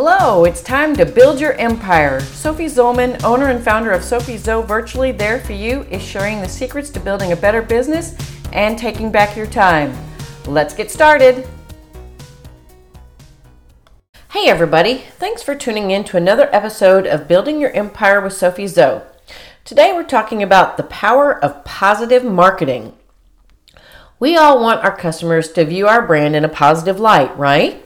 Hello, it's time to build your empire. Sophie Zollman, owner and founder of Sophie Zo Virtually There for You, is sharing the secrets to building a better business and taking back your time. Let's get started. Hey, everybody. Thanks for tuning in to another episode of Building Your Empire with Sophie Zo. Today, we're talking about the power of positive marketing. We all want our customers to view our brand in a positive light, right?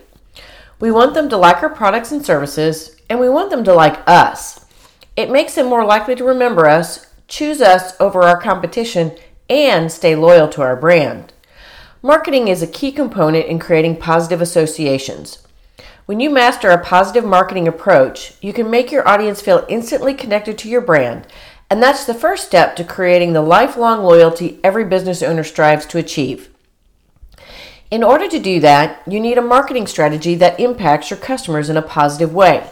We want them to like our products and services, and we want them to like us. It makes them more likely to remember us, choose us over our competition, and stay loyal to our brand. Marketing is a key component in creating positive associations. When you master a positive marketing approach, you can make your audience feel instantly connected to your brand, and that's the first step to creating the lifelong loyalty every business owner strives to achieve. In order to do that, you need a marketing strategy that impacts your customers in a positive way.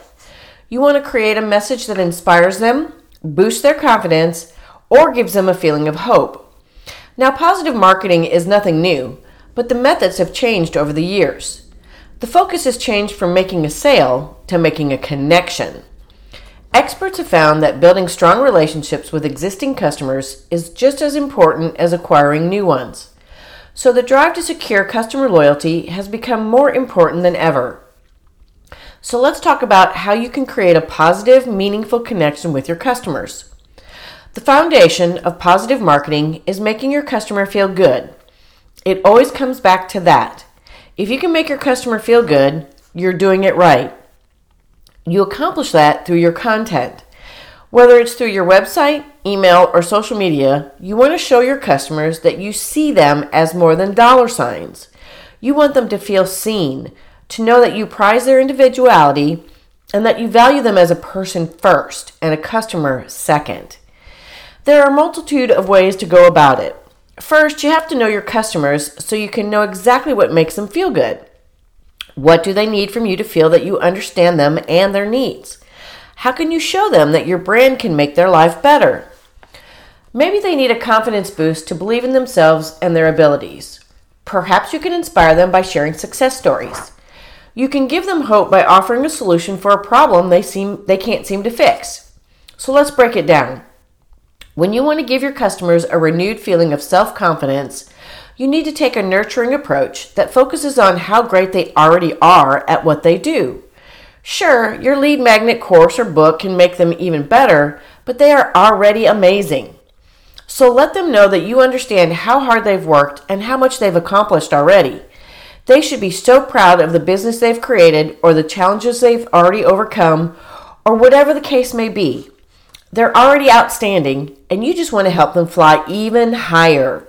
You want to create a message that inspires them, boosts their confidence, or gives them a feeling of hope. Now, positive marketing is nothing new, but the methods have changed over the years. The focus has changed from making a sale to making a connection. Experts have found that building strong relationships with existing customers is just as important as acquiring new ones. So the drive to secure customer loyalty has become more important than ever. So let's talk about how you can create a positive, meaningful connection with your customers. The foundation of positive marketing is making your customer feel good. It always comes back to that. If you can make your customer feel good, you're doing it right. You accomplish that through your content. Whether it's through your website, email, or social media, you want to show your customers that you see them as more than dollar signs. You want them to feel seen, to know that you prize their individuality, and that you value them as a person first and a customer second. There are a multitude of ways to go about it. First, you have to know your customers so you can know exactly what makes them feel good. What do they need from you to feel that you understand them and their needs? How can you show them that your brand can make their life better? Maybe they need a confidence boost to believe in themselves and their abilities. Perhaps you can inspire them by sharing success stories. You can give them hope by offering a solution for a problem they seem they can't seem to fix. So let's break it down. When you want to give your customers a renewed feeling of self-confidence, you need to take a nurturing approach that focuses on how great they already are at what they do. Sure, your lead magnet course or book can make them even better, but they are already amazing. So let them know that you understand how hard they've worked and how much they've accomplished already. They should be so proud of the business they've created or the challenges they've already overcome or whatever the case may be. They're already outstanding and you just want to help them fly even higher.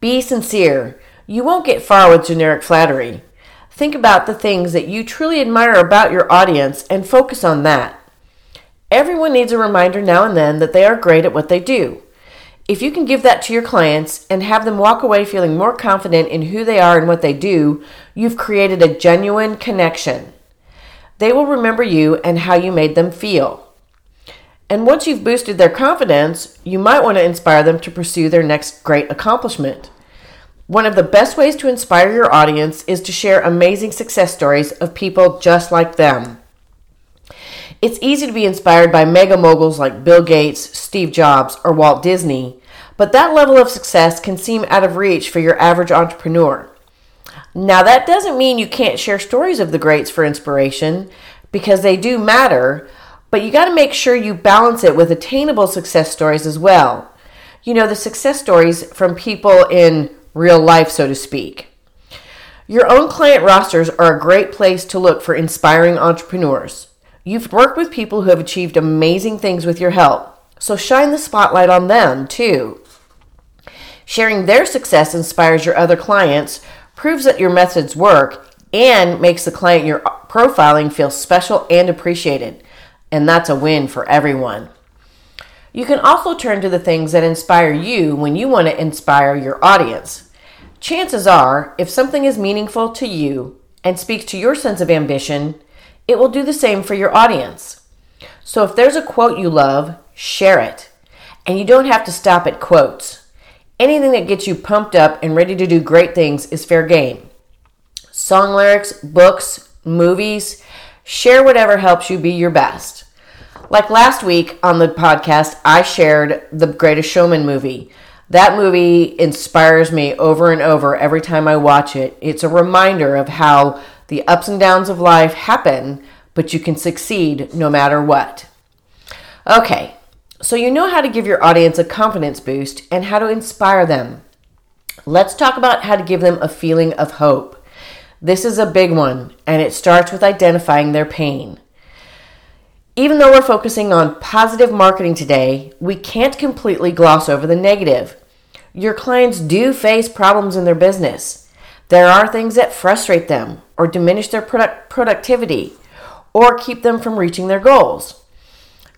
Be sincere. You won't get far with generic flattery. Think about the things that you truly admire about your audience and focus on that. Everyone needs a reminder now and then that they are great at what they do. If you can give that to your clients and have them walk away feeling more confident in who they are and what they do, you've created a genuine connection. They will remember you and how you made them feel. And once you've boosted their confidence, you might want to inspire them to pursue their next great accomplishment. One of the best ways to inspire your audience is to share amazing success stories of people just like them. It's easy to be inspired by mega moguls like Bill Gates, Steve Jobs, or Walt Disney, but that level of success can seem out of reach for your average entrepreneur. Now, that doesn't mean you can't share stories of the greats for inspiration, because they do matter, but you got to make sure you balance it with attainable success stories as well. You know, the success stories from people in real life, so to speak. Your own client rosters are a great place to look for inspiring entrepreneurs. You've worked with people who have achieved amazing things with your help, so shine the spotlight on them too. Sharing their success inspires your other clients, proves that your methods work, and makes the client you're profiling feel special and appreciated. And that's a win for everyone. You can also turn to the things that inspire you when you want to inspire your audience. Chances are, if something is meaningful to you and speaks to your sense of ambition, it will do the same for your audience. So if there's a quote you love, share it. And you don't have to stop at quotes. Anything that gets you pumped up and ready to do great things is fair game. Song lyrics, books, movies. Share whatever helps you be your best. Like last week on the podcast, I shared the Greatest Showman movie. That movie inspires me over and over every time I watch it. It's a reminder of how the ups and downs of life happen, but you can succeed no matter what. Okay, so you know how to give your audience a confidence boost and how to inspire them. Let's talk about how to give them a feeling of hope. This is a big one, and it starts with identifying their pain. Even though we're focusing on positive marketing today, we can't completely gloss over the negative. Your clients do face problems in their business. There are things that frustrate them or diminish their product productivity or keep them from reaching their goals.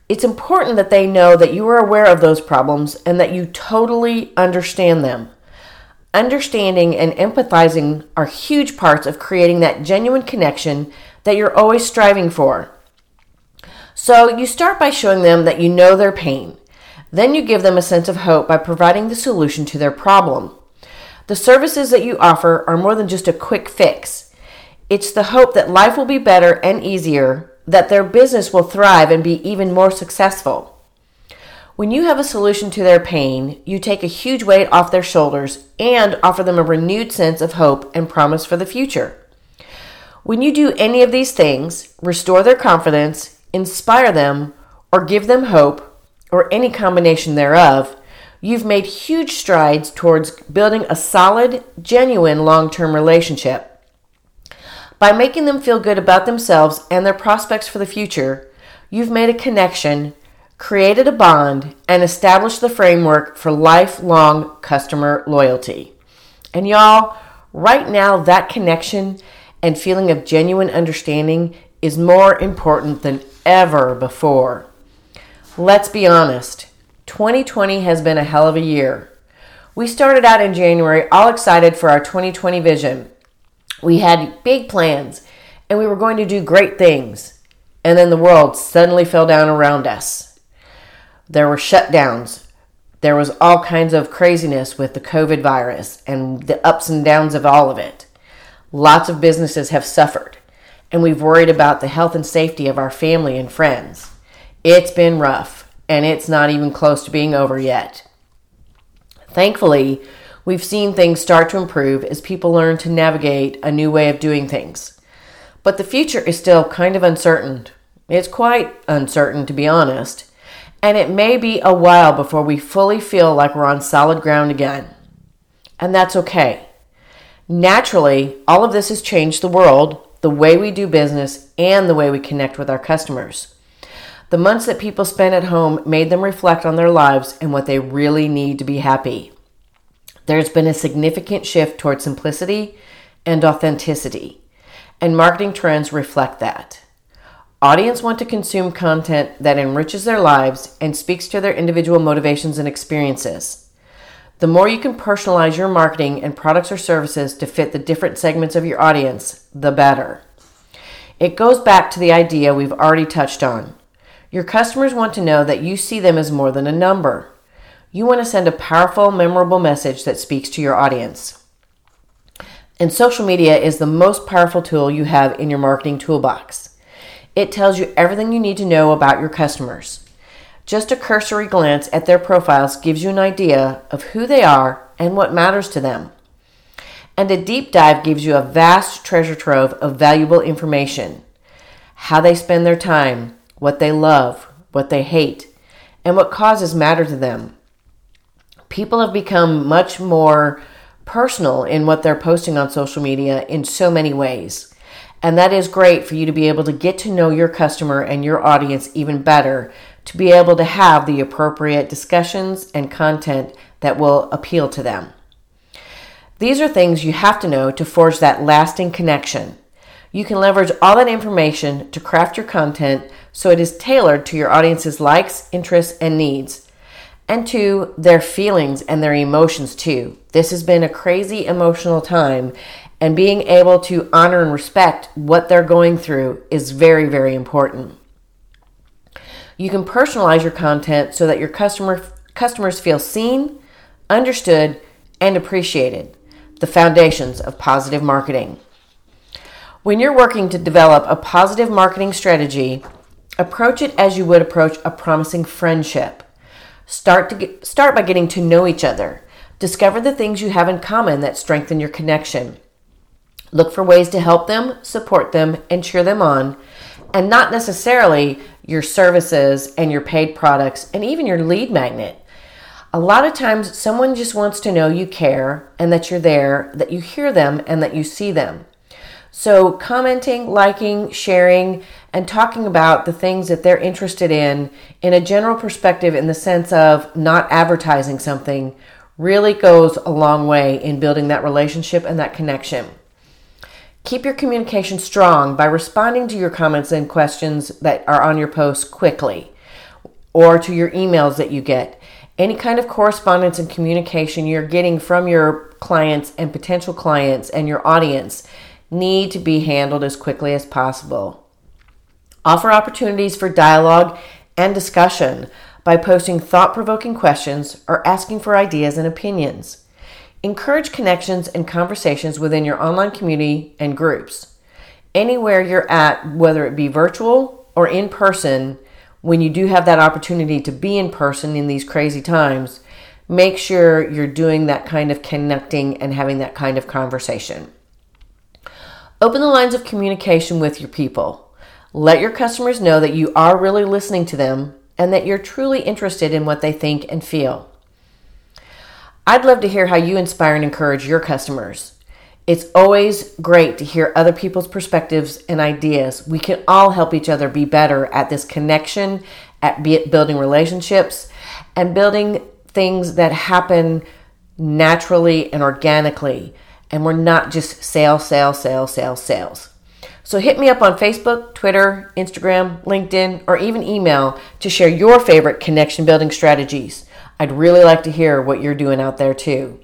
It's important that they know that you are aware of those problems and that you totally understand them. Understanding and empathizing are huge parts of creating that genuine connection that you're always striving for. So you start by showing them that you know their pain. Then you give them a sense of hope by providing the solution to their problem. The services that you offer are more than just a quick fix. It's the hope that life will be better and easier, that their business will thrive and be even more successful. When you have a solution to their pain, you take a huge weight off their shoulders and offer them a renewed sense of hope and promise for the future. When you do any of these things, restore their confidence, inspire them, or give them hope, or any combination thereof, you've made huge strides towards building a solid, genuine long term relationship. By making them feel good about themselves and their prospects for the future, you've made a connection created a bond, and established the framework for lifelong customer loyalty. And y'all, right now, that connection and feeling of genuine understanding is more important than ever before. Let's be honest, 2020 has been a hell of a year. We started out in January all excited for our 2020 vision. We had big plans and we were going to do great things. And then the world suddenly fell down around us. There were shutdowns. There was all kinds of craziness with the COVID virus and the ups and downs of all of it. Lots of businesses have suffered, and we've worried about the health and safety of our family and friends. It's been rough, and it's not even close to being over yet. Thankfully, we've seen things start to improve as people learn to navigate a new way of doing things. But the future is still kind of uncertain. It's quite uncertain, to be honest and it may be a while before we fully feel like we're on solid ground again. And that's okay. Naturally, all of this has changed the world, the way we do business, and the way we connect with our customers. The months that people spent at home made them reflect on their lives and what they really need to be happy. There's been a significant shift toward simplicity and authenticity, and marketing trends reflect that. Audience want to consume content that enriches their lives and speaks to their individual motivations and experiences. The more you can personalize your marketing and products or services to fit the different segments of your audience, the better. It goes back to the idea we've already touched on. Your customers want to know that you see them as more than a number. You want to send a powerful, memorable message that speaks to your audience. And social media is the most powerful tool you have in your marketing toolbox. It tells you everything you need to know about your customers. Just a cursory glance at their profiles gives you an idea of who they are and what matters to them. And a deep dive gives you a vast treasure trove of valuable information how they spend their time, what they love, what they hate, and what causes matter to them. People have become much more personal in what they're posting on social media in so many ways. And that is great for you to be able to get to know your customer and your audience even better, to be able to have the appropriate discussions and content that will appeal to them. These are things you have to know to forge that lasting connection. You can leverage all that information to craft your content so it is tailored to your audience's likes, interests, and needs, and to their feelings and their emotions too. This has been a crazy emotional time, and being able to honor and respect what they're going through is very, very important. You can personalize your content so that your customer, customers feel seen, understood, and appreciated. The foundations of positive marketing. When you're working to develop a positive marketing strategy, approach it as you would approach a promising friendship. Start to get, start by getting to know each other. Discover the things you have in common that strengthen your connection. Look for ways to help them, support them, and cheer them on, and not necessarily your services and your paid products and even your lead magnet. A lot of times, someone just wants to know you care and that you're there, that you hear them, and that you see them. So, commenting, liking, sharing, and talking about the things that they're interested in in a general perspective, in the sense of not advertising something, really goes a long way in building that relationship and that connection. Keep your communication strong by responding to your comments and questions that are on your posts quickly or to your emails that you get. Any kind of correspondence and communication you're getting from your clients and potential clients and your audience need to be handled as quickly as possible. Offer opportunities for dialogue and discussion by posting thought provoking questions or asking for ideas and opinions. Encourage connections and conversations within your online community and groups. Anywhere you're at, whether it be virtual or in person, when you do have that opportunity to be in person in these crazy times, make sure you're doing that kind of connecting and having that kind of conversation. Open the lines of communication with your people. Let your customers know that you are really listening to them and that you're truly interested in what they think and feel. I'd love to hear how you inspire and encourage your customers. It's always great to hear other people's perspectives and ideas. We can all help each other be better at this connection, at building relationships, and building things that happen naturally and organically and we're not just sales, sales, sales, sales, sales. So hit me up on Facebook, Twitter, Instagram, LinkedIn, or even email to share your favorite connection building strategies. I'd really like to hear what you're doing out there too.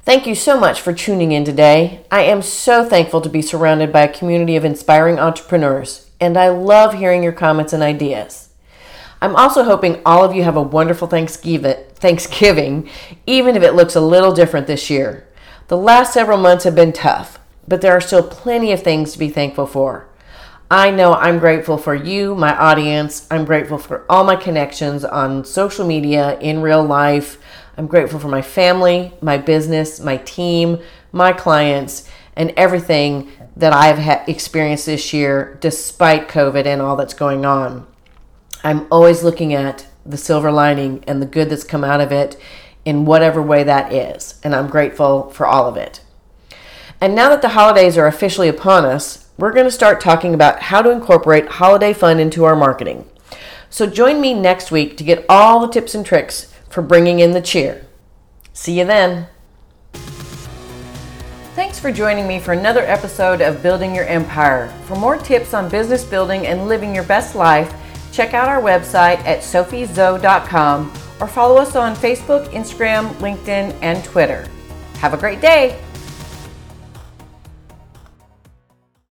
Thank you so much for tuning in today. I am so thankful to be surrounded by a community of inspiring entrepreneurs, and I love hearing your comments and ideas. I'm also hoping all of you have a wonderful Thanksgiving, even if it looks a little different this year. The last several months have been tough, but there are still plenty of things to be thankful for. I know I'm grateful for you, my audience. I'm grateful for all my connections on social media, in real life. I'm grateful for my family, my business, my team, my clients, and everything that I've ha- experienced this year despite COVID and all that's going on. I'm always looking at the silver lining and the good that's come out of it in whatever way that is. And I'm grateful for all of it. And now that the holidays are officially upon us, we're going to start talking about how to incorporate holiday fun into our marketing. So join me next week to get all the tips and tricks for bringing in the cheer. See you then. Thanks for joining me for another episode of Building Your Empire. For more tips on business building and living your best life, check out our website at sophiezo.com or follow us on Facebook, Instagram, LinkedIn, and Twitter. Have a great day!